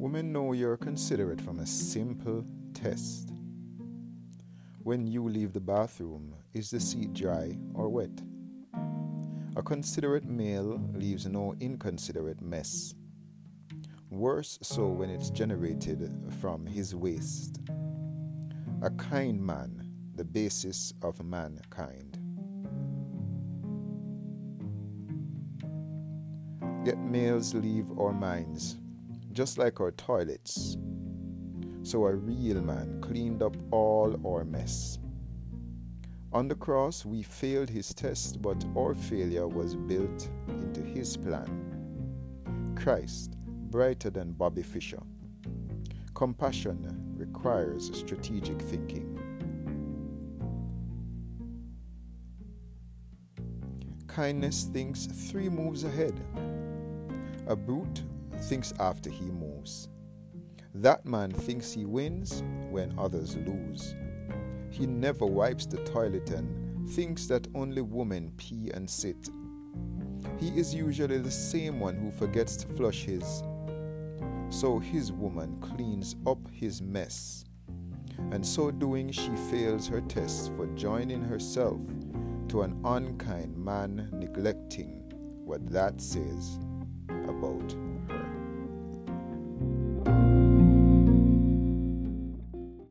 Women know you're considerate from a simple test. When you leave the bathroom, is the seat dry or wet? A considerate male leaves no inconsiderate mess. Worse so when it's generated from his waste. A kind man, the basis of mankind. Yet males leave our minds, just like our toilets. So a real man cleaned up all our mess. On the cross, we failed his test, but our failure was built into his plan. Christ, brighter than Bobby Fischer. Compassion requires strategic thinking. Kindness thinks three moves ahead. A brute thinks after he moves. That man thinks he wins when others lose. He never wipes the toilet and thinks that only women pee and sit. He is usually the same one who forgets to flush his. So his woman cleans up his mess. And so doing, she fails her test for joining herself to an unkind man neglecting what that says about her.